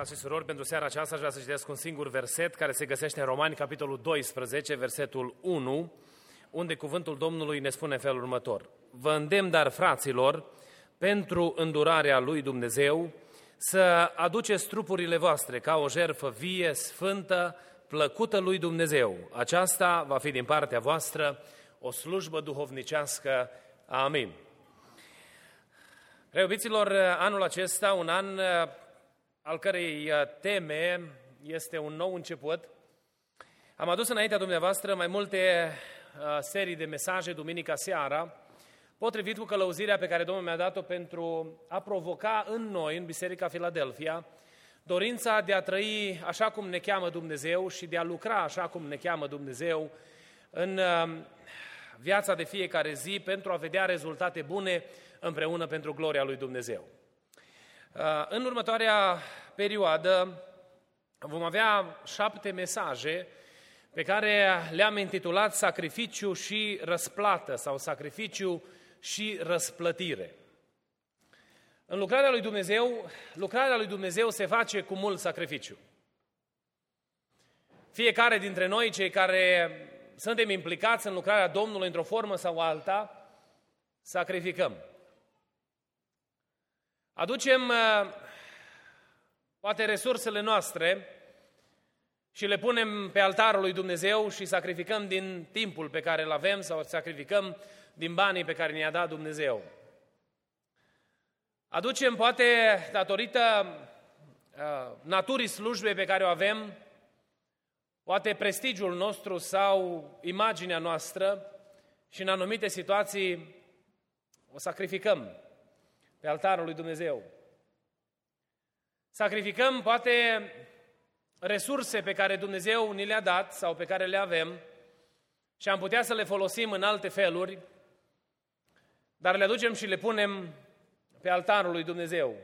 Iubiți frate și surori, pentru seara aceasta aș vrea să citesc un singur verset care se găsește în Romani, capitolul 12, versetul 1, unde cuvântul Domnului ne spune în felul următor. Vă îndemn, dar, fraților, pentru îndurarea lui Dumnezeu, să aduceți trupurile voastre ca o jerfă vie, sfântă, plăcută lui Dumnezeu. Aceasta va fi din partea voastră o slujbă duhovnicească. Amin. Preobiților, anul acesta, un an al cărei teme este un nou început, am adus înaintea dumneavoastră mai multe serii de mesaje duminica seara, potrivit cu călăuzirea pe care Domnul mi-a dat-o pentru a provoca în noi, în Biserica Filadelfia, dorința de a trăi așa cum ne cheamă Dumnezeu și de a lucra așa cum ne cheamă Dumnezeu în viața de fiecare zi pentru a vedea rezultate bune împreună pentru gloria lui Dumnezeu. În următoarea perioadă vom avea șapte mesaje pe care le-am intitulat Sacrificiu și răsplată sau Sacrificiu și răsplătire. În lucrarea lui Dumnezeu, lucrarea lui Dumnezeu se face cu mult sacrificiu. Fiecare dintre noi, cei care suntem implicați în lucrarea Domnului într-o formă sau alta, sacrificăm. Aducem uh, poate resursele noastre și le punem pe altarul lui Dumnezeu și sacrificăm din timpul pe care îl avem sau sacrificăm din banii pe care ne-a dat Dumnezeu. Aducem, poate, datorită uh, naturii slujbei pe care o avem, poate prestigiul nostru sau imaginea noastră și în anumite situații o sacrificăm pe altarul lui Dumnezeu. Sacrificăm, poate, resurse pe care Dumnezeu ni le-a dat sau pe care le avem și am putea să le folosim în alte feluri, dar le aducem și le punem pe altarul lui Dumnezeu.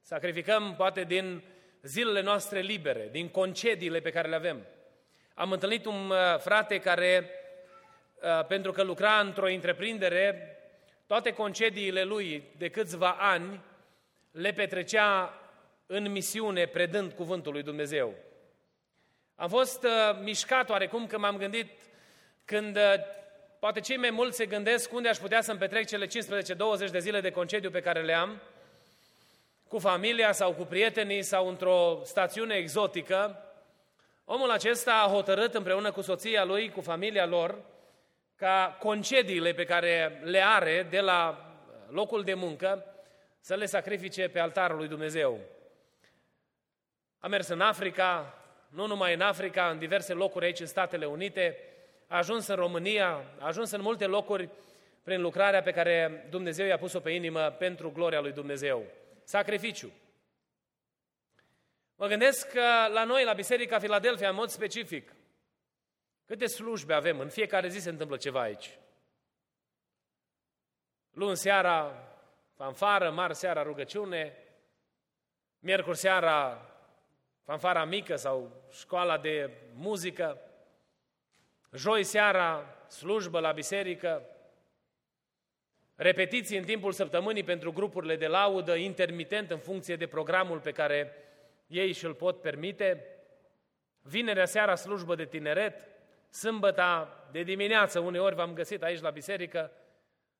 Sacrificăm, poate, din zilele noastre libere, din concediile pe care le avem. Am întâlnit un uh, frate care, uh, pentru că lucra într-o întreprindere, toate concediile lui de câțiva ani le petrecea în misiune predând cuvântul lui Dumnezeu. Am fost uh, mișcat oarecum că m-am gândit când uh, poate cei mai mulți se gândesc unde aș putea să-mi petrec cele 15-20 de zile de concediu pe care le am, cu familia sau cu prietenii sau într-o stațiune exotică, omul acesta a hotărât împreună cu soția lui, cu familia lor, ca concediile pe care le are de la locul de muncă să le sacrifice pe altarul lui Dumnezeu. A mers în Africa, nu numai în Africa, în diverse locuri aici în Statele Unite, a ajuns în România, a ajuns în multe locuri prin lucrarea pe care Dumnezeu i-a pus-o pe inimă pentru gloria lui Dumnezeu. Sacrificiu. Mă gândesc că la noi, la Biserica Filadelfia, în mod specific, Câte slujbe avem? În fiecare zi se întâmplă ceva aici. Luni seara, fanfară, marți seara, rugăciune, miercuri seara, fanfara mică sau școala de muzică, joi seara, slujbă la biserică, repetiții în timpul săptămânii pentru grupurile de laudă, intermitent în funcție de programul pe care ei și-l pot permite, vinerea seara slujbă de tineret, Sâmbăta de dimineață, uneori v-am găsit aici la biserică,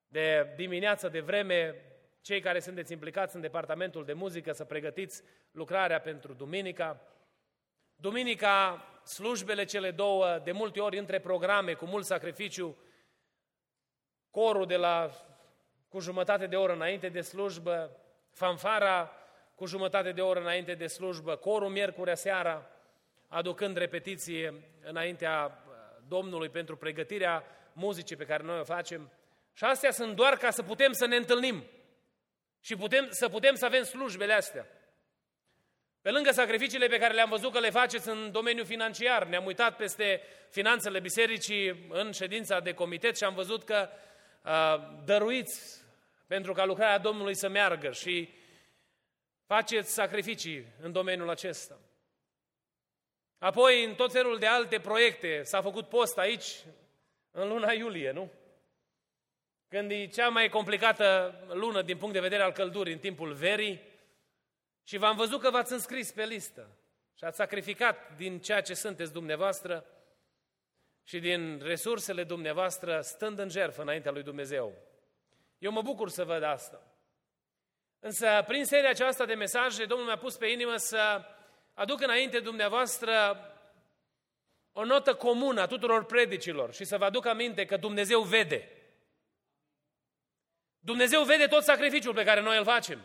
de dimineață, de vreme, cei care sunteți implicați în departamentul de muzică să pregătiți lucrarea pentru duminica. Duminica, slujbele cele două, de multe ori între programe, cu mult sacrificiu, corul de la cu jumătate de oră înainte de slujbă, fanfara cu jumătate de oră înainte de slujbă, corul miercurea seara, aducând repetiție înaintea Domnului pentru pregătirea muzicii pe care noi o facem. Și astea sunt doar ca să putem să ne întâlnim și putem, să putem să avem slujbele astea. Pe lângă sacrificiile pe care le-am văzut că le faceți în domeniul financiar, ne-am uitat peste finanțele bisericii în ședința de comitet și am văzut că uh, dăruiți pentru ca lucrarea Domnului să meargă și faceți sacrificii în domeniul acesta. Apoi, în tot felul de alte proiecte, s-a făcut post aici, în luna iulie, nu? Când e cea mai complicată lună din punct de vedere al căldurii, în timpul verii, și v-am văzut că v-ați înscris pe listă și ați sacrificat din ceea ce sunteți dumneavoastră și din resursele dumneavoastră, stând în jertfă înaintea lui Dumnezeu. Eu mă bucur să văd asta. Însă, prin seria aceasta de mesaje, Domnul mi-a pus pe inimă să aduc înainte dumneavoastră o notă comună a tuturor predicilor și să vă aduc aminte că Dumnezeu vede. Dumnezeu vede tot sacrificiul pe care noi îl facem.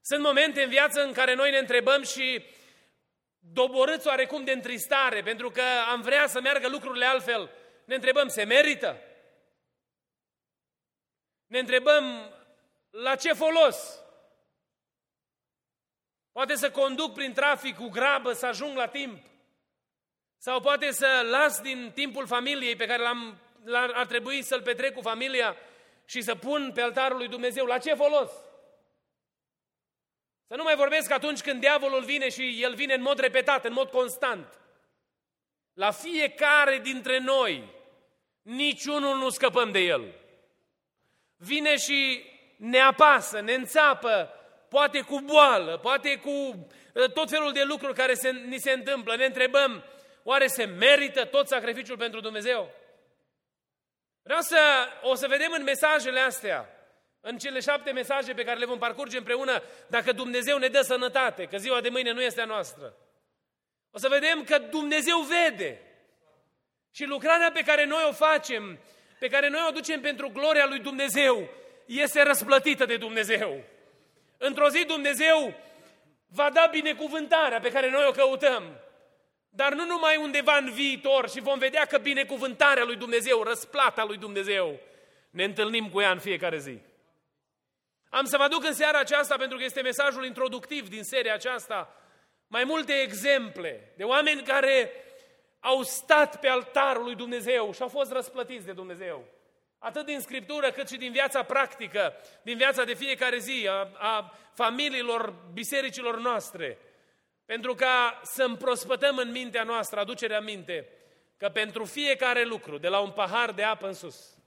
Sunt momente în viață în care noi ne întrebăm și doborâți oarecum de întristare, pentru că am vrea să meargă lucrurile altfel. Ne întrebăm, se merită? Ne întrebăm, la ce folos? Poate să conduc prin trafic cu grabă, să ajung la timp. Sau poate să las din timpul familiei pe care l-am, ar trebui să-l petrec cu familia și să pun pe altarul lui Dumnezeu. La ce folos? Să nu mai vorbesc atunci când diavolul vine și el vine în mod repetat, în mod constant. La fiecare dintre noi, niciunul nu scăpăm de el. Vine și ne apasă, ne înțapă, poate cu boală, poate cu ă, tot felul de lucruri care se, ni se întâmplă. Ne întrebăm, oare se merită tot sacrificiul pentru Dumnezeu? Vreau să, o să vedem în mesajele astea, în cele șapte mesaje pe care le vom parcurge împreună, dacă Dumnezeu ne dă sănătate, că ziua de mâine nu este a noastră. O să vedem că Dumnezeu vede. Și lucrarea pe care noi o facem, pe care noi o ducem pentru gloria lui Dumnezeu, este răsplătită de Dumnezeu. Într-o zi Dumnezeu va da binecuvântarea pe care noi o căutăm. Dar nu numai undeva în viitor și vom vedea că binecuvântarea lui Dumnezeu, răsplata lui Dumnezeu, ne întâlnim cu ea în fiecare zi. Am să vă aduc în seara aceasta, pentru că este mesajul introductiv din seria aceasta, mai multe exemple de oameni care au stat pe altarul lui Dumnezeu și au fost răsplătiți de Dumnezeu. Atât din Scriptură, cât și din viața practică, din viața de fiecare zi, a, a familiilor, bisericilor noastre. Pentru ca să împrospătăm în mintea noastră, aducerea minte, că pentru fiecare lucru, de la un pahar de apă în sus,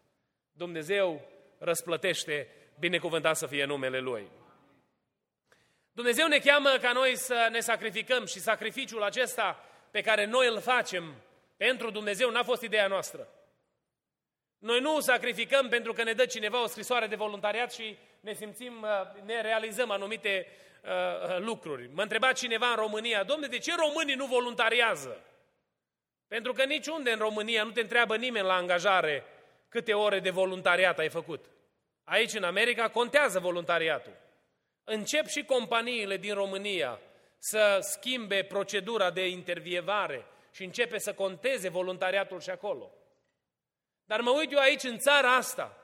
Dumnezeu răsplătește binecuvântat să fie numele Lui. Dumnezeu ne cheamă ca noi să ne sacrificăm și sacrificiul acesta pe care noi îl facem pentru Dumnezeu n-a fost ideea noastră. Noi nu sacrificăm pentru că ne dă cineva o scrisoare de voluntariat și ne simțim, uh, ne realizăm anumite uh, uh, lucruri. Mă întreba cineva în România, domnule, de ce românii nu voluntariază? Pentru că niciunde în România nu te întreabă nimeni la angajare câte ore de voluntariat ai făcut. Aici, în America, contează voluntariatul. Încep și companiile din România să schimbe procedura de intervievare și începe să conteze voluntariatul și acolo. Dar mă uit eu aici, în țara asta,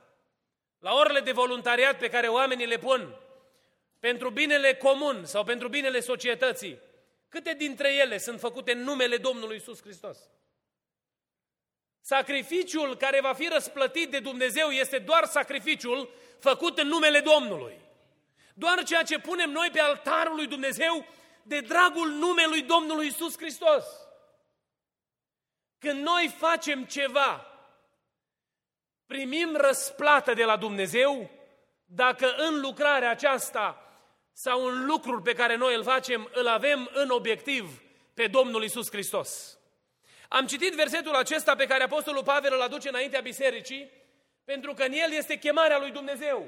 la orele de voluntariat pe care oamenii le pun pentru binele comun sau pentru binele societății, câte dintre ele sunt făcute în numele Domnului Isus Hristos? Sacrificiul care va fi răsplătit de Dumnezeu este doar sacrificiul făcut în numele Domnului. Doar ceea ce punem noi pe altarul lui Dumnezeu de dragul numelui Domnului Isus Hristos. Când noi facem ceva, primim răsplată de la Dumnezeu dacă în lucrarea aceasta sau în lucrul pe care noi îl facem, îl avem în obiectiv pe Domnul Isus Hristos. Am citit versetul acesta pe care Apostolul Pavel îl aduce înaintea bisericii, pentru că în el este chemarea lui Dumnezeu.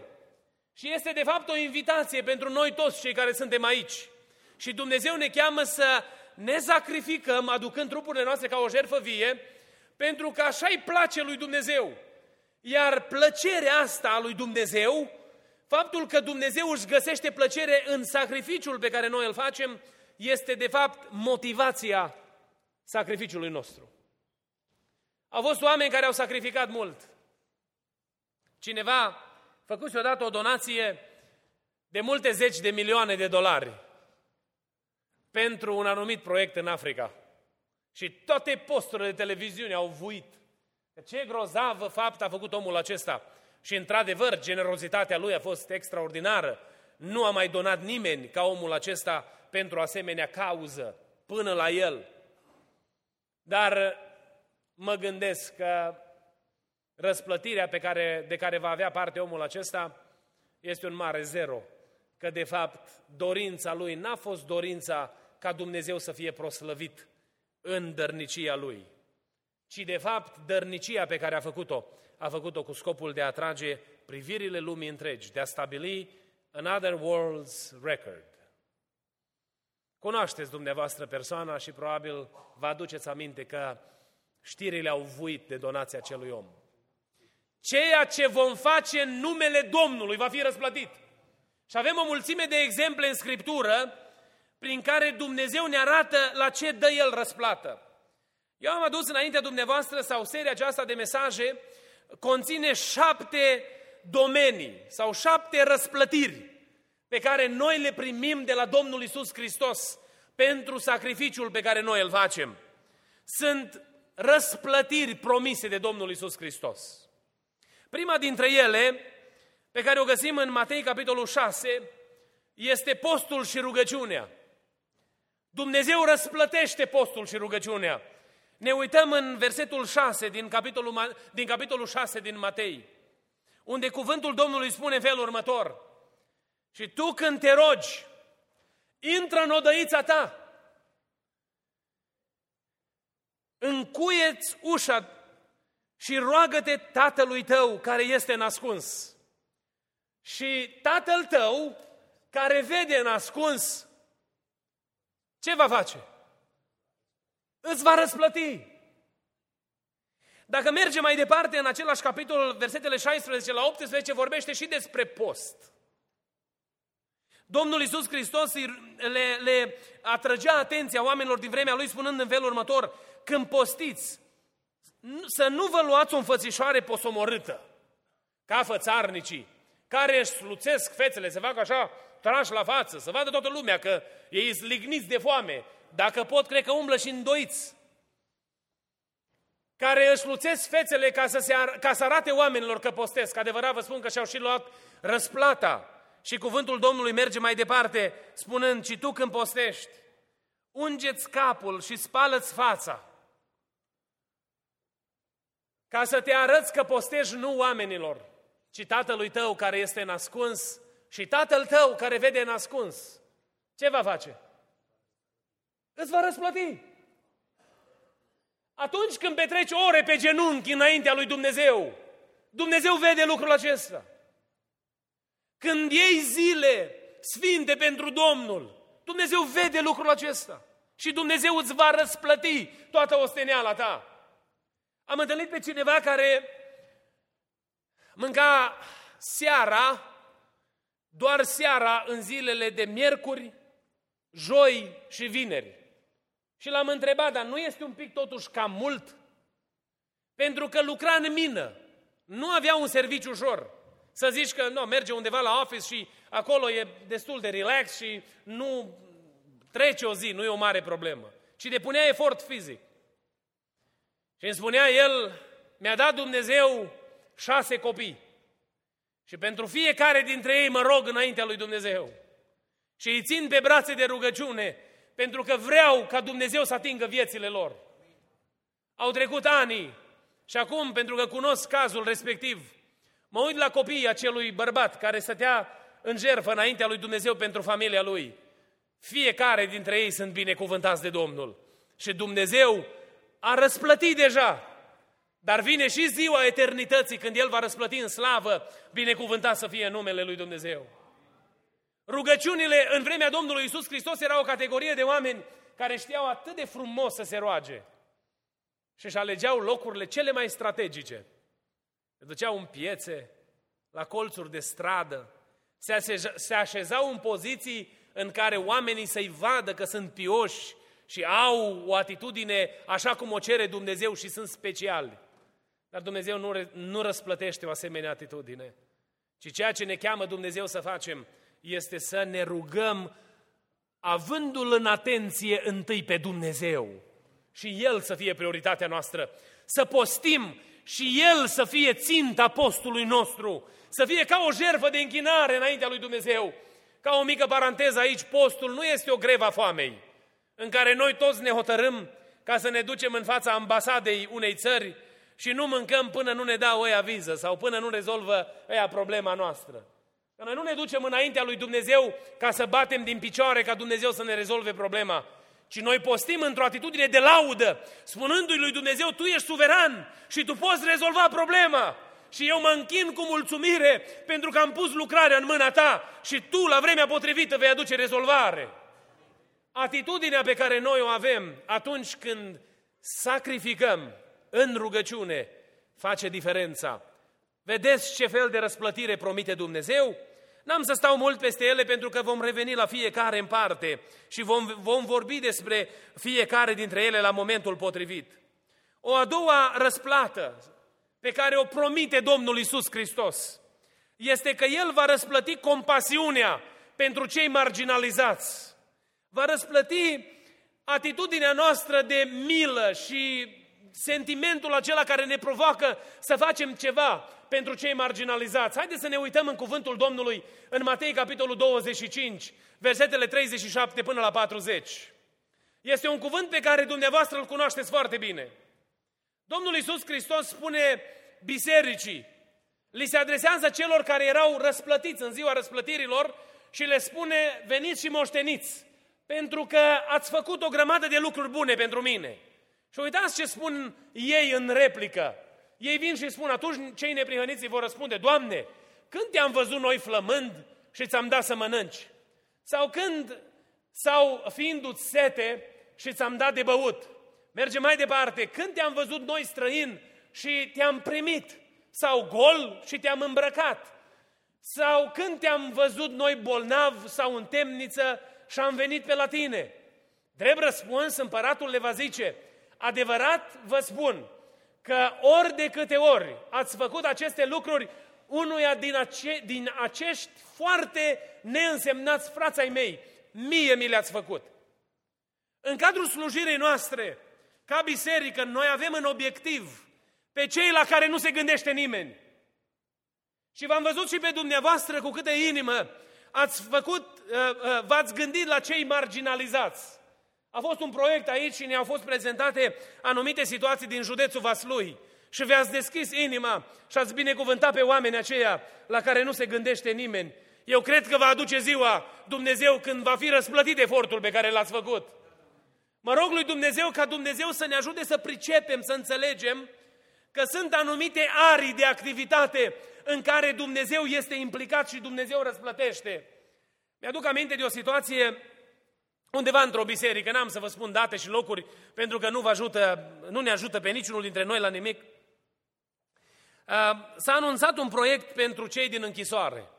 Și este de fapt o invitație pentru noi toți cei care suntem aici. Și Dumnezeu ne cheamă să ne sacrificăm aducând trupurile noastre ca o jertfă vie, pentru că așa îi place lui Dumnezeu. Iar plăcerea asta a lui Dumnezeu, faptul că Dumnezeu își găsește plăcere în sacrificiul pe care noi îl facem, este de fapt motivația sacrificiului nostru. Au fost oameni care au sacrificat mult. Cineva făcuse odată o donație de multe zeci de milioane de dolari pentru un anumit proiect în Africa. Și toate posturile de televiziune au vuit. Ce grozavă fapt a făcut omul acesta. Și într-adevăr, generozitatea lui a fost extraordinară. Nu a mai donat nimeni ca omul acesta pentru asemenea cauză până la el. Dar mă gândesc că răsplătirea pe care, de care va avea parte omul acesta este un mare zero. Că de fapt dorința lui n-a fost dorința ca Dumnezeu să fie proslăvit în dărnicia lui, ci de fapt dărnicia pe care a făcut-o, a făcut-o cu scopul de a atrage privirile lumii întregi, de a stabili another world's record. Cunoașteți dumneavoastră persoana și probabil vă aduceți aminte că știrile au vuit de donația acelui om. Ceea ce vom face în numele Domnului va fi răsplătit. Și avem o mulțime de exemple în Scriptură prin care Dumnezeu ne arată la ce dă El răsplată. Eu am adus înaintea dumneavoastră sau seria aceasta de mesaje conține șapte domenii sau șapte răsplătiri pe care noi le primim de la Domnul Isus Hristos pentru sacrificiul pe care noi îl facem. Sunt răsplătiri promise de Domnul Isus Hristos. Prima dintre ele, pe care o găsim în Matei capitolul 6, este postul și rugăciunea. Dumnezeu răsplătește postul și rugăciunea. Ne uităm în versetul 6 din capitolul, din capitolul 6 din Matei, unde cuvântul Domnului spune în felul următor. Și tu când te rogi, intră în odăița ta, încuieți ușa și roagă-te tatălui tău care este nascuns. Și tatăl tău care vede nascuns, ce va face? Îți va răsplăti. Dacă mergem mai departe în același capitol, versetele 16 la 18, vorbește și despre post. Domnul Iisus Hristos le, le atrăgea atenția oamenilor din vremea Lui spunând în felul următor, când postiți, să nu vă luați o înfățișoare posomorâtă, ca fățarnicii, care își sluțesc fețele, se fac așa trași la față, să vadă toată lumea că ei sunt ligniți de foame. Dacă pot, cred că umblă și îndoiți. Care își luțesc fețele ca să, se ar- ca să arate oamenilor că postesc. Adevărat vă spun că și-au și luat răsplata. Și cuvântul Domnului merge mai departe, spunând, și tu când postești, ungeți capul și spală-ți fața, ca să te arăți că postești nu oamenilor, ci tatălui tău care este nascuns și tatăl tău care vede nascuns. Ce va face? Îți va răsplăti. Atunci când petreci ore pe genunchi înaintea lui Dumnezeu, Dumnezeu vede lucrul acesta. Când iei zile sfinte pentru Domnul, Dumnezeu vede lucrul acesta. Și Dumnezeu îți va răsplăti toată osteneala ta. Am întâlnit pe cineva care mânca seara, doar seara, în zilele de miercuri, joi și vineri. Și l-am întrebat, dar nu este un pic totuși cam mult? Pentru că lucra în mină, nu avea un serviciu ușor. Să zici că nu, merge undeva la office și acolo e destul de relax și nu trece o zi, nu e o mare problemă. Ci depunea efort fizic. Și îmi spunea el, mi-a dat Dumnezeu șase copii. Și pentru fiecare dintre ei mă rog înaintea lui Dumnezeu. Și îi țin pe brațe de rugăciune, pentru că vreau ca Dumnezeu să atingă viețile lor. Au trecut ani și acum, pentru că cunosc cazul respectiv, Mă uit la copiii acelui bărbat care stătea în jertfă înaintea lui Dumnezeu pentru familia lui. Fiecare dintre ei sunt binecuvântați de Domnul. Și Dumnezeu a răsplătit deja. Dar vine și ziua eternității când El va răsplăti în slavă, binecuvântat să fie numele Lui Dumnezeu. Rugăciunile în vremea Domnului Isus Hristos era o categorie de oameni care știau atât de frumos să se roage și își alegeau locurile cele mai strategice. Se duceau în piețe, la colțuri de stradă, se, așeza, se așezau în poziții în care oamenii să-i vadă că sunt pioși și au o atitudine așa cum o cere Dumnezeu și sunt speciali. Dar Dumnezeu nu, nu răsplătește o asemenea atitudine, ci ceea ce ne cheamă Dumnezeu să facem este să ne rugăm avându-L în atenție întâi pe Dumnezeu și El să fie prioritatea noastră. Să postim și El să fie ținta postului nostru, să fie ca o jertfă de închinare înaintea lui Dumnezeu. Ca o mică paranteză aici, postul nu este o greva foamei, în care noi toți ne hotărâm ca să ne ducem în fața ambasadei unei țări și nu mâncăm până nu ne dau ăia viză sau până nu rezolvă ăia problema noastră. Că noi nu ne ducem înaintea lui Dumnezeu ca să batem din picioare ca Dumnezeu să ne rezolve problema, ci noi postim într-o atitudine de laudă, spunându-i lui Dumnezeu, Tu ești suveran și Tu poți rezolva problema. Și eu mă închin cu mulțumire pentru că am pus lucrarea în mâna Ta și Tu, la vremea potrivită, vei aduce rezolvare. Atitudinea pe care noi o avem atunci când sacrificăm în rugăciune face diferența. Vedeți ce fel de răsplătire promite Dumnezeu? N-am să stau mult peste ele pentru că vom reveni la fiecare în parte și vom, vom vorbi despre fiecare dintre ele la momentul potrivit. O a doua răsplată pe care o promite Domnul Isus Hristos este că El va răsplăti compasiunea pentru cei marginalizați. Va răsplăti atitudinea noastră de milă și sentimentul acela care ne provoacă să facem ceva pentru cei marginalizați. Haideți să ne uităm în cuvântul Domnului în Matei, capitolul 25, versetele 37 până la 40. Este un cuvânt pe care dumneavoastră îl cunoașteți foarte bine. Domnul Iisus Hristos spune bisericii, li se adresează celor care erau răsplătiți în ziua răsplătirilor și le spune, veniți și moșteniți, pentru că ați făcut o grămadă de lucruri bune pentru mine. Și uitați ce spun ei în replică. Ei vin și spun, atunci cei neprihăniți vor răspunde, Doamne, când te-am văzut noi flămând și ți-am dat să mănânci? Sau când, sau fiindu-ți sete și ți-am dat de băut? Merge mai departe, când te-am văzut noi străin și te-am primit? Sau gol și te-am îmbrăcat? Sau când te-am văzut noi bolnav sau în temniță și am venit pe la tine? Drept răspuns, împăratul le va zice, adevărat vă spun că ori de câte ori ați făcut aceste lucruri unuia din, ace- din acești foarte neînsemnați frații mei, mie mi le-ați făcut. În cadrul slujirii noastre, ca biserică, noi avem în obiectiv pe cei la care nu se gândește nimeni. Și v-am văzut și pe dumneavoastră cu câtă inimă ați făcut, uh, uh, v-ați gândit la cei marginalizați. A fost un proiect aici și ne-au fost prezentate anumite situații din județul Vaslui. Și vi-ați deschis inima și ați binecuvântat pe oamenii aceia la care nu se gândește nimeni. Eu cred că va aduce ziua Dumnezeu când va fi răsplătit efortul pe care l-ați făcut. Mă rog lui Dumnezeu ca Dumnezeu să ne ajute să pricepem, să înțelegem că sunt anumite arii de activitate în care Dumnezeu este implicat și Dumnezeu răsplătește. Mi-aduc aminte de o situație undeva într-o biserică, n-am să vă spun date și locuri, pentru că nu, vă ajută, nu ne ajută pe niciunul dintre noi la nimic. S-a anunțat un proiect pentru cei din închisoare.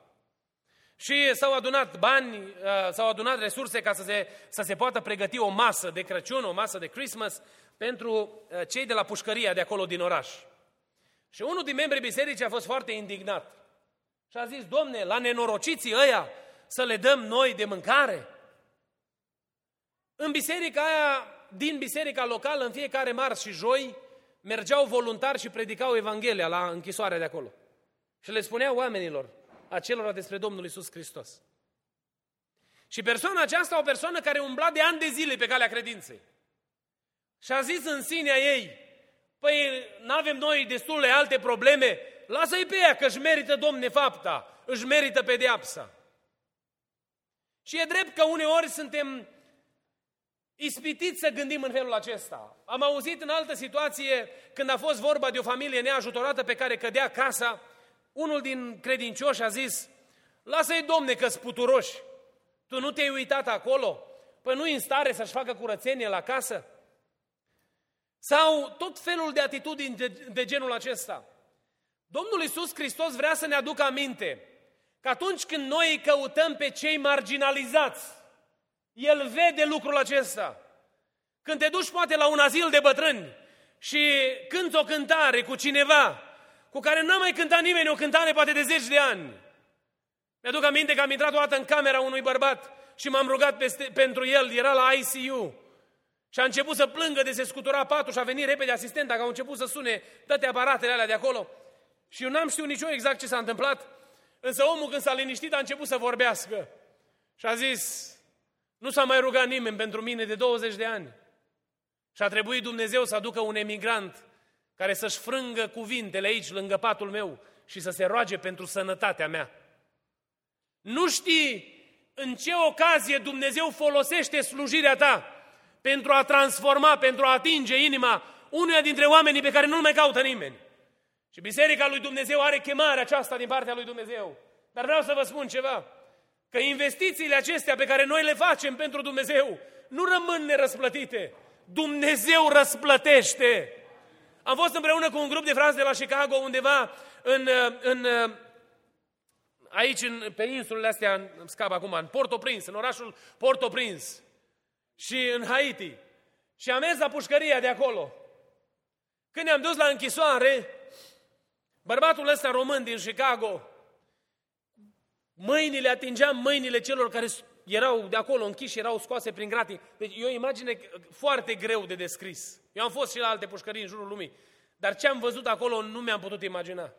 Și s-au adunat bani, s-au adunat resurse ca să se, să se poată pregăti o masă de Crăciun, o masă de Christmas pentru cei de la pușcăria de acolo din oraș. Și unul din membrii bisericii a fost foarte indignat. Și a zis, domne, la nenorociții ăia să le dăm noi de mâncare? În biserica aia, din biserica locală, în fiecare marți și joi, mergeau voluntari și predicau Evanghelia la închisoarea de acolo. Și le spuneau oamenilor, acelora despre Domnul Isus Hristos. Și persoana aceasta, o persoană care umbla de ani de zile pe calea credinței. Și a zis în sinea ei, păi nu avem noi destule alte probleme, lasă-i pe ea că își merită, domne, fapta, își merită pedeapsa. Și e drept că uneori suntem ispitit să gândim în felul acesta. Am auzit în altă situație, când a fost vorba de o familie neajutorată pe care cădea casa, unul din credincioși a zis, lasă-i, domne, că sputuroși, tu nu te-ai uitat acolo? Păi nu în stare să-și facă curățenie la casă? Sau tot felul de atitudini de, de genul acesta. Domnul Iisus Hristos vrea să ne aducă aminte că atunci când noi căutăm pe cei marginalizați, el vede lucrul acesta. Când te duci poate la un azil de bătrâni și cânti o cântare cu cineva cu care n-a mai cântat nimeni o cântare poate de zeci de ani. Mi-aduc aminte că am intrat o dată în camera unui bărbat și m-am rugat peste, pentru el, era la ICU. Și a început să plângă de se scutura patul și a venit repede asistenta, că au început să sune toate aparatele alea de acolo. Și eu n-am știut nici eu exact ce s-a întâmplat, însă omul când s-a liniștit a început să vorbească. Și a zis, nu s-a mai rugat nimeni pentru mine de 20 de ani. Și a trebuit Dumnezeu să aducă un emigrant care să-și frângă cuvintele aici, lângă patul meu, și să se roage pentru sănătatea mea. Nu știi în ce ocazie Dumnezeu folosește slujirea ta pentru a transforma, pentru a atinge inima unuia dintre oamenii pe care nu-l mai caută nimeni. Și Biserica lui Dumnezeu are chemarea aceasta din partea lui Dumnezeu. Dar vreau să vă spun ceva, că investițiile acestea pe care noi le facem pentru Dumnezeu nu rămân nerăsplătite. Dumnezeu răsplătește. Am fost împreună cu un grup de frați de la Chicago undeva în, în aici, în, pe insulele astea, îmi scap acum, în Port-au-Prince, în orașul Port-au-Prince și în Haiti. Și am mers la pușcăria de acolo. Când ne-am dus la închisoare, bărbatul ăsta român din Chicago, mâinile, atingeam mâinile celor care erau de acolo închiși, erau scoase prin gratii. Deci e o imagine foarte greu de descris. Eu am fost și la alte pușcării în jurul lumii, dar ce am văzut acolo nu mi-am putut imagina.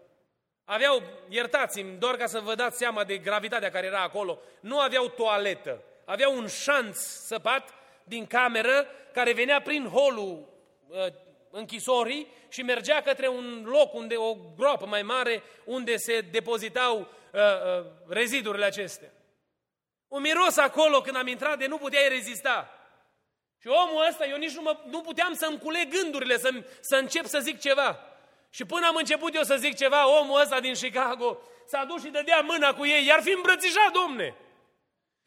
Aveau, iertați-mi, doar ca să vă dați seama de gravitatea care era acolo, nu aveau toaletă, aveau un șanț săpat din cameră care venea prin holul uh, închisorii și mergea către un loc unde o groapă mai mare unde se depozitau uh, uh, rezidurile acestea. Un miros acolo când am intrat de nu puteai rezista. Și omul ăsta, eu nici nu, mă, nu puteam să-mi culeg gândurile, să, să încep să zic ceva. Și până am început eu să zic ceva, omul ăsta din Chicago s-a dus și dădea mâna cu ei, iar fi îmbrățișat, domne.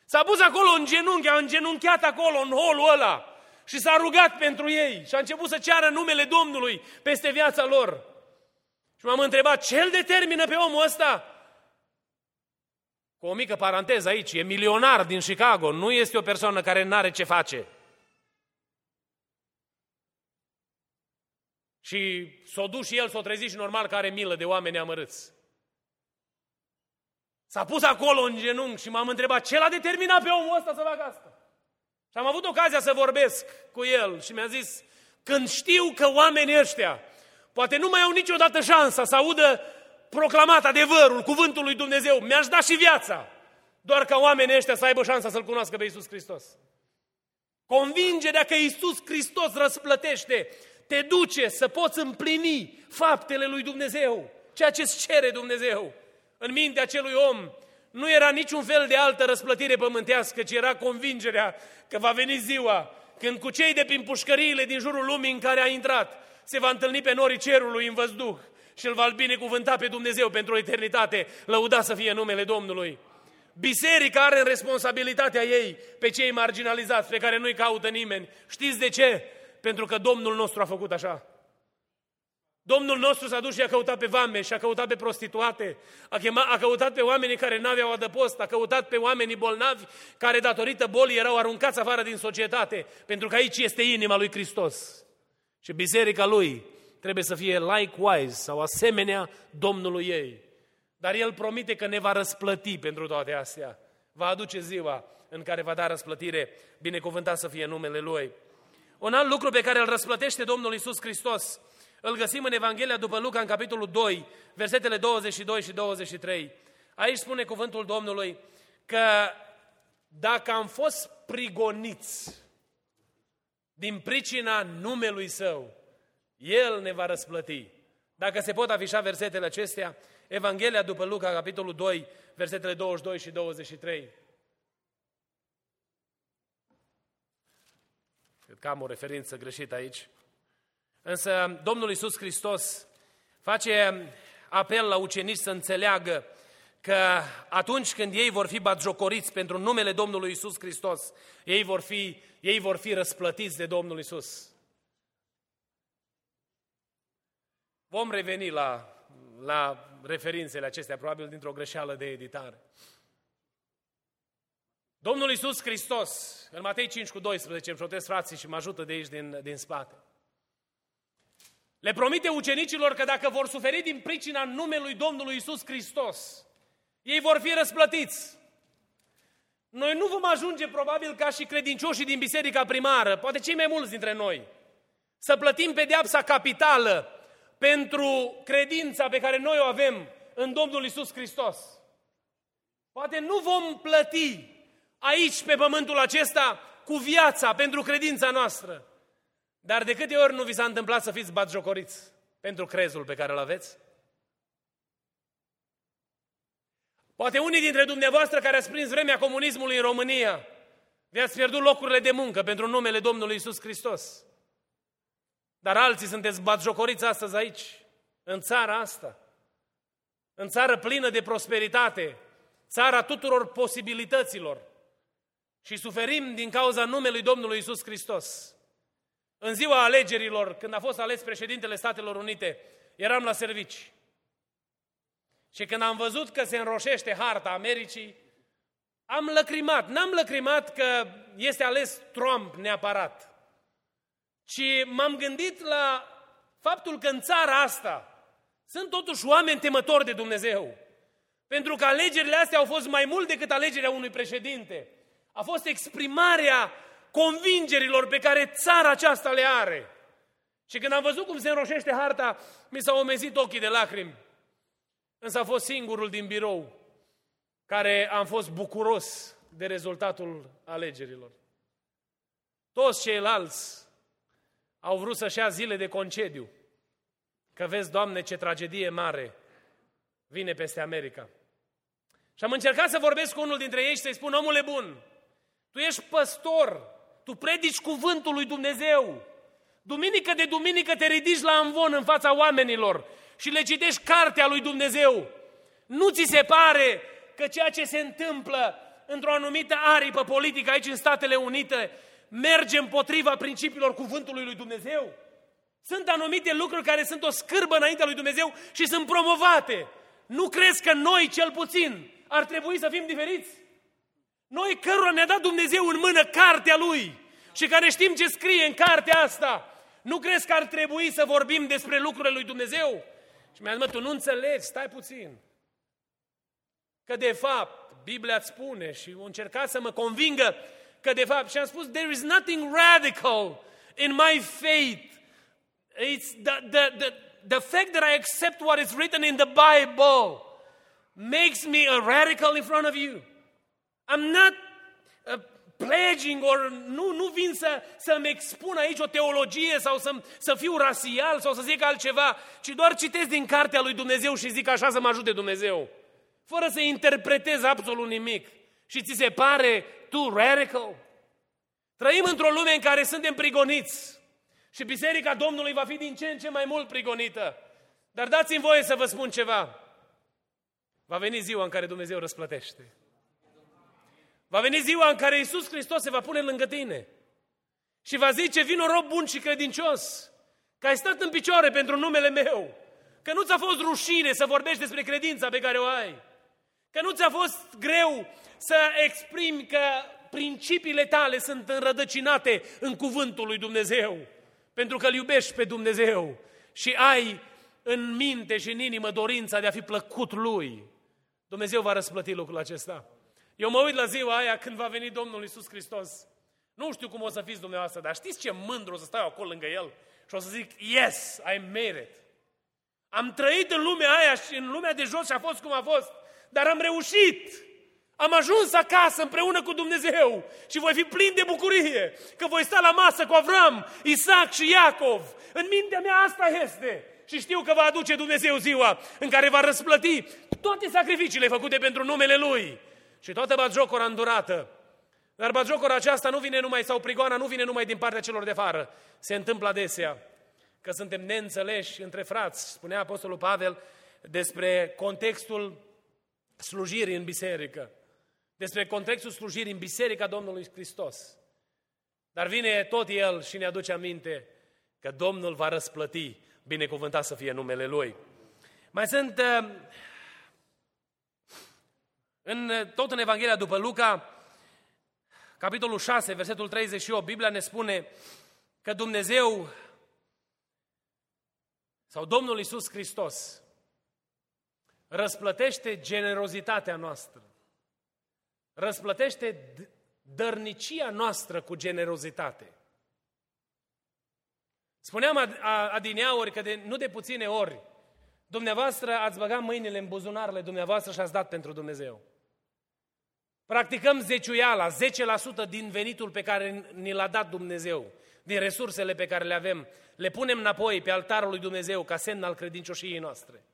S-a pus acolo în genunchi, a îngenunchiat acolo, în holul ăla și s-a rugat pentru ei și a început să ceară numele Domnului peste viața lor. Și m-am întrebat, ce îl determină pe omul ăsta? Cu o mică paranteză aici, e milionar din Chicago, nu este o persoană care nu are ce face. Și s-o duc și el, s-o trezi și normal că are milă de oameni amărâți. S-a pus acolo în genunchi și m-am întrebat ce l-a determinat pe omul ăsta să facă asta. Și am avut ocazia să vorbesc cu el și mi-a zis, când știu că oamenii ăștia poate nu mai au niciodată șansa să audă proclamat adevărul, cuvântul lui Dumnezeu, mi-aș da și viața, doar ca oamenii ăștia să aibă șansa să-L cunoască pe Iisus Hristos. Convingerea că Iisus Hristos răsplătește te duce să poți împlini faptele lui Dumnezeu, ceea ce îți cere Dumnezeu. În mintea acelui om nu era niciun fel de altă răsplătire pământească, ci era convingerea că va veni ziua când cu cei de prin pușcăriile din jurul lumii în care a intrat se va întâlni pe norii cerului în văzduh și îl va binecuvânta pe Dumnezeu pentru o eternitate, lăuda să fie numele Domnului. Biserica are în responsabilitatea ei pe cei marginalizați, pe care nu-i caută nimeni. Știți de ce? Pentru că Domnul nostru a făcut așa. Domnul nostru s-a dus și a căutat pe vame și a căutat pe prostituate, a, chema, a căutat pe oamenii care n-aveau adăpost, a căutat pe oamenii bolnavi care datorită bolii erau aruncați afară din societate, pentru că aici este inima lui Hristos. Și biserica lui trebuie să fie likewise sau asemenea Domnului ei. Dar El promite că ne va răsplăti pentru toate astea. Va aduce ziua în care va da răsplătire, binecuvântat să fie numele Lui. Un alt lucru pe care îl răsplătește Domnul Isus Hristos, îl găsim în Evanghelia după Luca, în capitolul 2, versetele 22 și 23. Aici spune cuvântul Domnului că dacă am fost prigoniți din pricina numelui Său, El ne va răsplăti. Dacă se pot afișa versetele acestea, Evanghelia după Luca, capitolul 2, versetele 22 și 23. Cred că am o referință greșită aici. Însă Domnul Iisus Hristos face apel la ucenici să înțeleagă că atunci când ei vor fi batjocoriți pentru numele Domnului Iisus Hristos, ei vor fi, ei vor fi răsplătiți de Domnul Iisus. Vom reveni la, la referințele acestea, probabil dintr-o greșeală de editare. Domnul Iisus Hristos, în Matei 5 cu 12, îmi șotesc frații și mă ajută de aici din, din spate. Le promite ucenicilor că dacă vor suferi din pricina numelui Domnului Isus Hristos, Ei vor fi răsplătiți. Noi nu vom ajunge probabil ca și credincioșii din biserica primară, poate cei mai mulți dintre noi, să plătim pedeapsa capitală pentru credința pe care noi o avem în Domnul Isus Hristos. Poate nu vom plăti aici, pe pământul acesta, cu viața pentru credința noastră. Dar de câte ori nu vi s-a întâmplat să fiți batjocoriți pentru crezul pe care îl aveți? Poate unii dintre dumneavoastră care ați prins vremea comunismului în România, vi-ați pierdut locurile de muncă pentru numele Domnului Isus Hristos. Dar alții sunteți batjocoriți astăzi aici, în țara asta, în țară plină de prosperitate, țara tuturor posibilităților. Și suferim din cauza numelui Domnului Isus Hristos. În ziua alegerilor, când a fost ales președintele Statelor Unite, eram la servici. Și când am văzut că se înroșește harta Americii, am lăcrimat. N-am lăcrimat că este ales Trump neapărat, ci m-am gândit la faptul că în țara asta sunt totuși oameni temători de Dumnezeu. Pentru că alegerile astea au fost mai mult decât alegerea unui președinte. A fost exprimarea convingerilor pe care țara aceasta le are. Și când am văzut cum se înroșește harta, mi s-au omezit ochii de lacrimi. Însă a fost singurul din birou care am fost bucuros de rezultatul alegerilor. Toți ceilalți au vrut să-și ia zile de concediu. Că vezi, Doamne, ce tragedie mare vine peste America. Și am încercat să vorbesc cu unul dintre ei și să-i spun, omule bun, tu ești păstor, tu predici cuvântul lui Dumnezeu. Duminică de duminică te ridici la învon în fața oamenilor și le citești cartea lui Dumnezeu. Nu ți se pare că ceea ce se întâmplă într-o anumită aripă politică aici în Statele Unite merge împotriva principiilor cuvântului lui Dumnezeu? Sunt anumite lucruri care sunt o scârbă înaintea lui Dumnezeu și sunt promovate. Nu crezi că noi, cel puțin, ar trebui să fim diferiți? Noi cărora ne-a dat Dumnezeu în mână cartea Lui și care știm ce scrie în cartea asta, nu crezi că ar trebui să vorbim despre lucrurile lui Dumnezeu? Și mi-a zis, mă, tu nu înțelegi, stai puțin. Că de fapt, Biblia îți spune și încerca să mă convingă că de fapt, și am spus, there is nothing radical in my faith. It's the, the, the, the fact that I accept what is written in the Bible makes me a radical in front of you. I'm not uh, pledging or nu, nu vin să, să-mi expun aici o teologie sau să, să fiu rasial sau să zic altceva, ci doar citesc din cartea lui Dumnezeu și zic așa să mă ajute Dumnezeu. Fără să interpretez absolut nimic. Și ți se pare tu radical? Trăim într-o lume în care suntem prigoniți. Și Biserica Domnului va fi din ce în ce mai mult prigonită. Dar dați-mi voie să vă spun ceva. Va veni ziua în care Dumnezeu răsplătește. Va veni ziua în care Iisus Hristos se va pune lângă tine și va zice, vin rob bun și credincios, că ai stat în picioare pentru numele meu, că nu ți-a fost rușine să vorbești despre credința pe care o ai, că nu ți-a fost greu să exprimi că principiile tale sunt înrădăcinate în cuvântul lui Dumnezeu, pentru că îl iubești pe Dumnezeu și ai în minte și în inimă dorința de a fi plăcut lui. Dumnezeu va răsplăti lucrul acesta. Eu mă uit la ziua aia când va veni Domnul Isus Hristos. Nu știu cum o să fiți dumneavoastră, dar știți ce mândru o să stau acolo lângă El și o să zic, yes, I made it. Am trăit în lumea aia și în lumea de jos și a fost cum a fost, dar am reușit. Am ajuns acasă împreună cu Dumnezeu și voi fi plin de bucurie că voi sta la masă cu Avram, Isaac și Iacov. În mintea mea asta este. Și știu că va aduce Dumnezeu ziua în care va răsplăti toate sacrificiile făcute pentru numele Lui și toată bagiocora îndurată. Dar bagiocora aceasta nu vine numai, sau prigoana nu vine numai din partea celor de fară. Se întâmplă adesea că suntem neînțeleși între frați. Spunea Apostolul Pavel despre contextul slujirii în biserică. Despre contextul slujirii în biserica Domnului Hristos. Dar vine tot El și ne aduce aminte că Domnul va răsplăti, binecuvântat să fie numele Lui. Mai sunt uh, în, tot în Evanghelia după Luca, capitolul 6, versetul 38, Biblia ne spune că Dumnezeu sau Domnul Isus Hristos răsplătește generozitatea noastră. Răsplătește dărnicia noastră cu generozitate. Spuneam adineauri că de, nu de puține ori dumneavoastră ați băgat mâinile în buzunarele dumneavoastră și ați dat pentru Dumnezeu. Practicăm zeciuiala, 10% din venitul pe care ni l-a dat Dumnezeu, din resursele pe care le avem, le punem înapoi pe altarul lui Dumnezeu ca semn al credincioșiei noastre.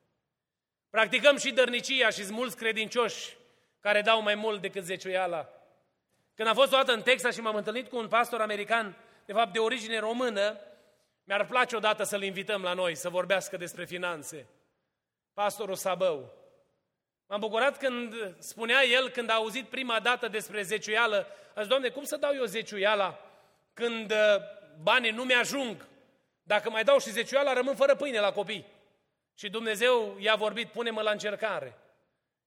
Practicăm și dărnicia și mulți credincioși care dau mai mult decât zeciuiala. Când am fost o dată în Texas și m-am întâlnit cu un pastor american, de fapt de origine română, mi-ar place odată să-l invităm la noi să vorbească despre finanțe. Pastorul Sabău. M-am bucurat când spunea el, când a auzit prima dată despre zeciuială, a zis, Doamne, cum să dau eu zeciuiala când uh, banii nu mi-ajung? Dacă mai dau și zeciuiala, rămân fără pâine la copii. Și Dumnezeu i-a vorbit, pune-mă la încercare.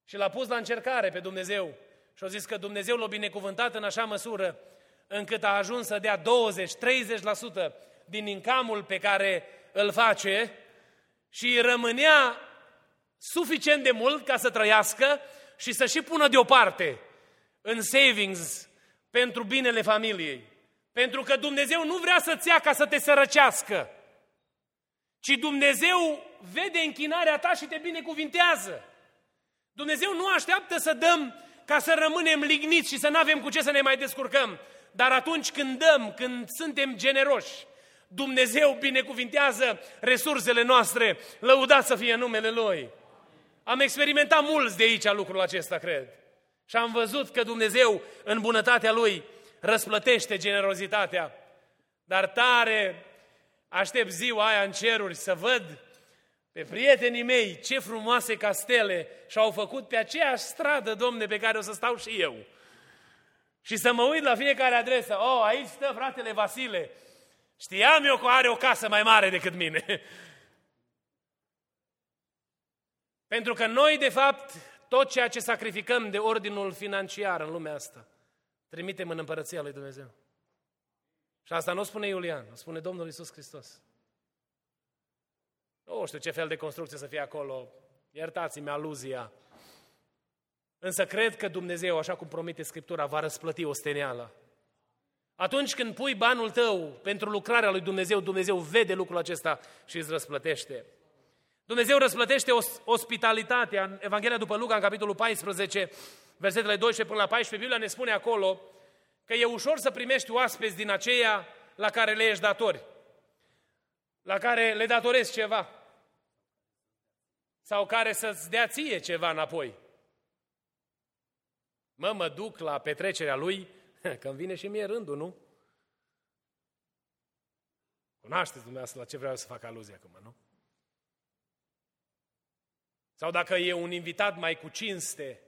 Și l-a pus la încercare pe Dumnezeu. Și a zis că Dumnezeu l-a binecuvântat în așa măsură încât a ajuns să dea 20-30% din incamul pe care îl face și rămânea suficient de mult ca să trăiască și să și pună deoparte în savings pentru binele familiei. Pentru că Dumnezeu nu vrea să-ți ia ca să te sărăcească, ci Dumnezeu vede închinarea ta și te binecuvintează. Dumnezeu nu așteaptă să dăm ca să rămânem ligniți și să nu avem cu ce să ne mai descurcăm. Dar atunci când dăm, când suntem generoși, Dumnezeu binecuvintează resursele noastre, lăudat să fie numele Lui. Am experimentat mulți de aici lucrul acesta, cred. Și am văzut că Dumnezeu, în bunătatea Lui, răsplătește generozitatea. Dar tare aștept ziua aia în ceruri să văd pe prietenii mei ce frumoase castele și-au făcut pe aceeași stradă, domne, pe care o să stau și eu. Și să mă uit la fiecare adresă. Oh, aici stă fratele Vasile. Știam eu că are o casă mai mare decât mine. Pentru că noi, de fapt, tot ceea ce sacrificăm de ordinul financiar în lumea asta, trimitem în împărăția lui Dumnezeu. Și asta nu o spune Iulian, o spune Domnul Isus Hristos. Nu știu ce fel de construcție să fie acolo, iertați-mi aluzia. Însă cred că Dumnezeu, așa cum promite Scriptura, va răsplăti osteneala. Atunci când pui banul tău pentru lucrarea lui Dumnezeu, Dumnezeu vede lucrul acesta și îți răsplătește. Dumnezeu răsplătește ospitalitatea. În Evanghelia după Luca, în capitolul 14, versetele 12 până la 14, Biblia ne spune acolo că e ușor să primești oaspeți din aceea la care le ești datori, la care le datorezi ceva sau care să-ți dea ție ceva înapoi. Mă, mă duc la petrecerea lui, că îmi vine și mie rândul, nu? Cunoașteți dumneavoastră la ce vreau să fac aluzie acum, nu? Sau dacă e un invitat mai cu cinste,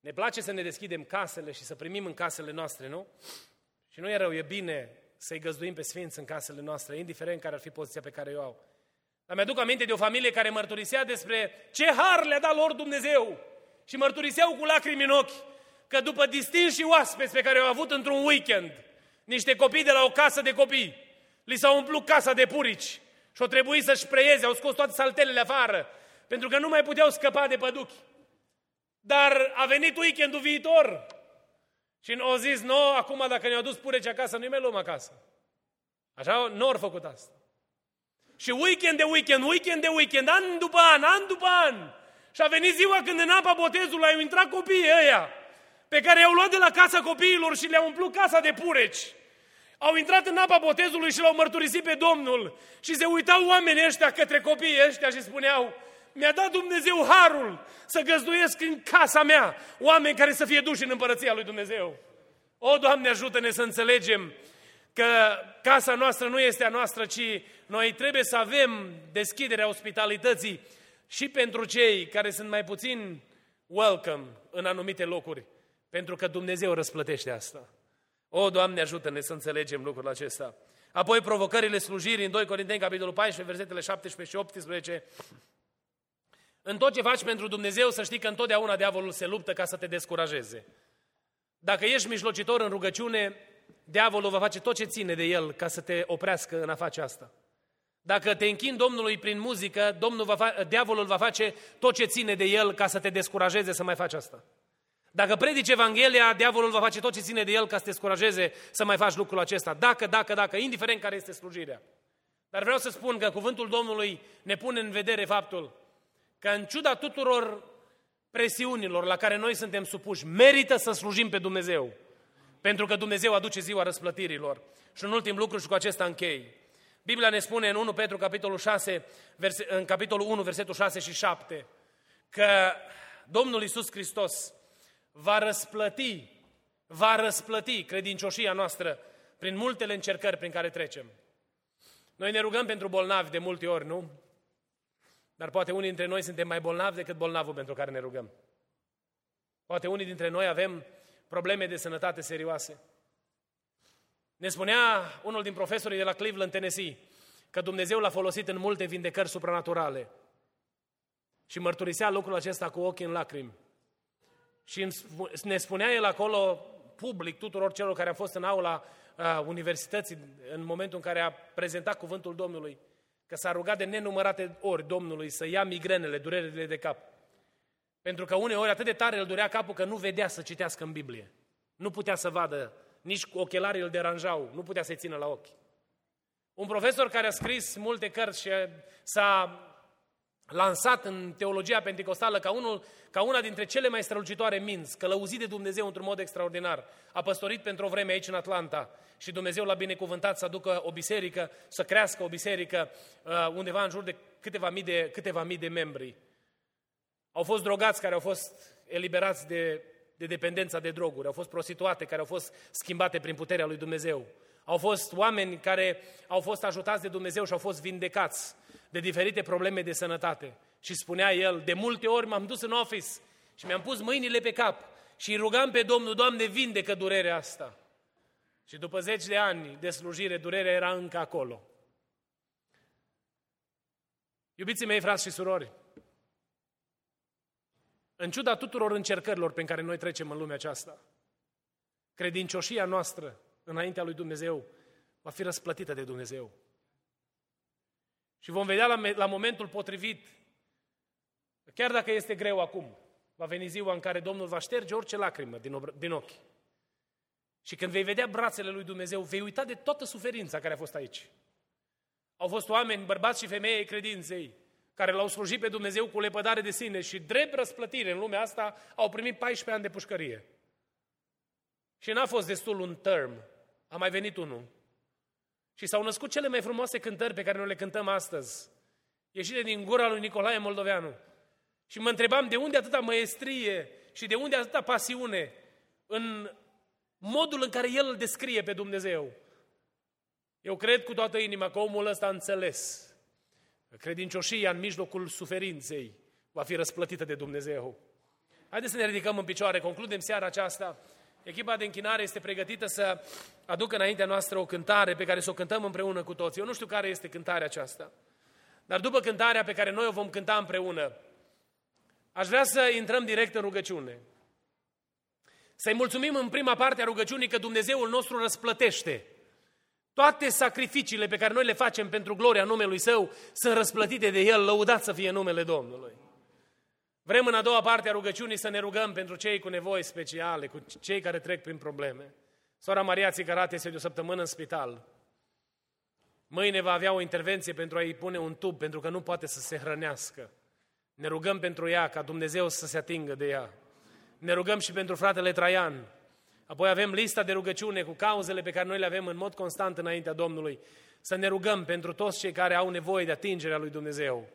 ne place să ne deschidem casele și să primim în casele noastre, nu? Și nu e rău, e bine să-i găzduim pe sfinți în casele noastre, indiferent care ar fi poziția pe care o au. Dar mi-aduc aminte de o familie care mărturisea despre ce har le-a dat lor Dumnezeu. Și mărturiseau cu lacrimi în ochi că după distinși oaspeți pe care au avut într-un weekend, niște copii de la o casă de copii, li s-au umplut casa de purici și au trebuit să-și preieze, au scos toate saltelele afară, pentru că nu mai puteau scăpa de păduchi. Dar a venit weekendul viitor și au zis, nu, acum dacă ne-au dus pureci acasă, nu-i mai luăm acasă. Așa nu au făcut asta. Și weekend de weekend, weekend de weekend, an după an, an după an. Și a venit ziua când în apa botezului au intrat copiii ăia, pe care i-au luat de la casa copiilor și le-au umplut casa de pureci. Au intrat în apa botezului și l-au mărturisit pe Domnul. Și se uitau oamenii ăștia către copiii ăștia și spuneau, mi-a dat Dumnezeu harul să găzduiesc în casa mea oameni care să fie duși în împărăția lui Dumnezeu. O, Doamne, ajută-ne să înțelegem că casa noastră nu este a noastră, ci noi trebuie să avem deschiderea ospitalității și pentru cei care sunt mai puțin welcome în anumite locuri, pentru că Dumnezeu răsplătește asta. O, Doamne, ajută-ne să înțelegem lucrul acesta. Apoi provocările slujirii în 2 Corinteni, capitolul 14, versetele 17 și 18. În tot ce faci pentru Dumnezeu, să știi că întotdeauna diavolul se luptă ca să te descurajeze. Dacă ești mijlocitor în rugăciune, diavolul va face tot ce ține de el ca să te oprească în a face asta. Dacă te închini Domnului prin muzică, Domnul va fa- diavolul va face tot ce ține de el ca să te descurajeze să mai faci asta. Dacă predici Evanghelia, diavolul va face tot ce ține de el ca să te descurajeze să mai faci lucrul acesta. Dacă, dacă, dacă, indiferent care este slujirea. Dar vreau să spun că cuvântul Domnului ne pune în vedere faptul că în ciuda tuturor presiunilor la care noi suntem supuși, merită să slujim pe Dumnezeu. Pentru că Dumnezeu aduce ziua răsplătirilor. Și un ultim lucru și cu acesta închei. Biblia ne spune în 1 Petru, capitolul 6, verse, în capitolul 1, versetul 6 și 7, că Domnul Isus Hristos va răsplăti, va răsplăti credincioșia noastră prin multele încercări prin care trecem. Noi ne rugăm pentru bolnavi de multe ori, nu? Dar poate unii dintre noi suntem mai bolnavi decât bolnavul pentru care ne rugăm. Poate unii dintre noi avem probleme de sănătate serioase. Ne spunea unul din profesorii de la Cleveland, Tennessee, că Dumnezeu l-a folosit în multe vindecări supranaturale. Și mărturisea lucrul acesta cu ochii în lacrimi. Și ne spunea el acolo, public, tuturor celor care au fost în aula uh, universității, în momentul în care a prezentat cuvântul Domnului, că s-a rugat de nenumărate ori Domnului să ia migrenele, durerile de cap. Pentru că uneori atât de tare îl durea capul că nu vedea să citească în Biblie. Nu putea să vadă, nici cu ochelarii îl deranjau, nu putea să-i țină la ochi. Un profesor care a scris multe cărți și s-a lansat în teologia pentecostală ca, unul, ca una dintre cele mai strălucitoare minți, călăuzit de Dumnezeu într-un mod extraordinar. A păstorit pentru o vreme aici în Atlanta și Dumnezeu l-a binecuvântat să aducă o biserică, să crească o biserică uh, undeva în jur de câteva mii de, câteva mii de membri. Au fost drogați care au fost eliberați de, de dependența de droguri, au fost prostituate care au fost schimbate prin puterea lui Dumnezeu. Au fost oameni care au fost ajutați de Dumnezeu și au fost vindecați de diferite probleme de sănătate. Și spunea el, de multe ori m-am dus în office și mi-am pus mâinile pe cap și îi rugam pe Domnul, Doamne, vindecă durerea asta. Și după zeci de ani de slujire, durerea era încă acolo. Iubiții mei, frați și surori, în ciuda tuturor încercărilor pe care noi trecem în lumea aceasta, credincioșia noastră înaintea lui Dumnezeu va fi răsplătită de Dumnezeu. Și vom vedea la, la momentul potrivit, chiar dacă este greu acum, va veni ziua în care Domnul va șterge orice lacrimă din, din ochi. Și când vei vedea brațele lui Dumnezeu, vei uita de toată suferința care a fost aici. Au fost oameni, bărbați și femei ai credinței, care l-au slujit pe Dumnezeu cu lepădare de sine și drept răsplătire în lumea asta au primit 14 ani de pușcărie. Și n-a fost destul un term, a mai venit unul. Și s-au născut cele mai frumoase cântări pe care noi le cântăm astăzi, ieșite din gura lui Nicolae Moldoveanu. Și mă întrebam de unde atâta măestrie și de unde atâta pasiune în modul în care el îl descrie pe Dumnezeu. Eu cred cu toată inima că omul ăsta a înțeles că credincioșia în mijlocul suferinței va fi răsplătită de Dumnezeu. Haideți să ne ridicăm în picioare, concludem seara aceasta. Echipa de închinare este pregătită să aducă înaintea noastră o cântare pe care să o cântăm împreună cu toți. Eu nu știu care este cântarea aceasta, dar după cântarea pe care noi o vom cânta împreună, aș vrea să intrăm direct în rugăciune. Să-i mulțumim în prima parte a rugăciunii că Dumnezeul nostru răsplătește. Toate sacrificiile pe care noi le facem pentru gloria numelui Său sunt răsplătite de El, lăudat să fie numele Domnului. Vrem în a doua parte a rugăciunii să ne rugăm pentru cei cu nevoi speciale, cu cei care trec prin probleme. Sora Maria Țicarate este de o săptămână în spital. Mâine va avea o intervenție pentru a-i pune un tub, pentru că nu poate să se hrănească. Ne rugăm pentru ea, ca Dumnezeu să se atingă de ea. Ne rugăm și pentru fratele Traian. Apoi avem lista de rugăciune cu cauzele pe care noi le avem în mod constant înaintea Domnului. Să ne rugăm pentru toți cei care au nevoie de atingerea lui Dumnezeu.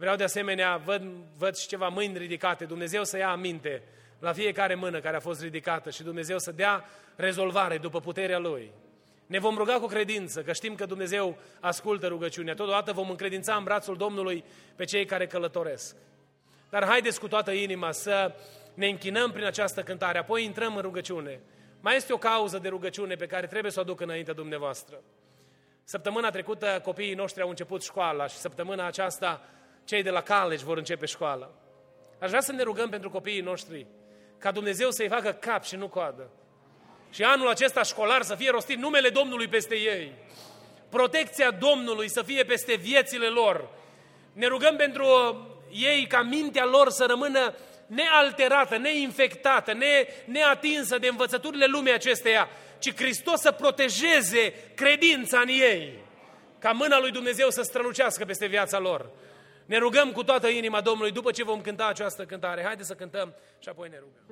Vreau de asemenea, văd, văd și ceva mâini ridicate, Dumnezeu să ia aminte la fiecare mână care a fost ridicată și Dumnezeu să dea rezolvare după puterea Lui. Ne vom ruga cu credință, că știm că Dumnezeu ascultă rugăciunea. Totodată vom încredința în brațul Domnului pe cei care călătoresc. Dar haideți cu toată inima să ne închinăm prin această cântare, apoi intrăm în rugăciune. Mai este o cauză de rugăciune pe care trebuie să o aduc înaintea dumneavoastră. Săptămâna trecută copiii noștri au început școala și săptămâna aceasta cei de la college vor începe școala. Aș vrea să ne rugăm pentru copiii noștri, ca Dumnezeu să-i facă cap și nu coadă. Și anul acesta școlar să fie rostit numele Domnului peste ei. protecția Domnului să fie peste viețile lor. Ne rugăm pentru ei ca mintea lor să rămână nealterată, neinfectată, ne, neatinsă de învățăturile lumii acesteia, ci Hristos să protejeze credința în ei, ca mâna lui Dumnezeu să strălucească peste viața lor. Ne rugăm cu toată inima Domnului după ce vom cânta această cântare. Haideți să cântăm și apoi ne rugăm.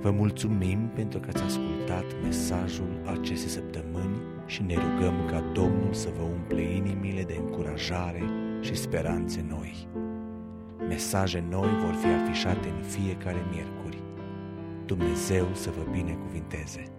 Vă mulțumim pentru că ați ascultat mesajul acestei săptămâni și ne rugăm ca Domnul să vă umple inimile de încurajare și speranțe noi. Mesaje noi vor fi afișate în fiecare miercuri. Dumnezeu să vă binecuvinteze!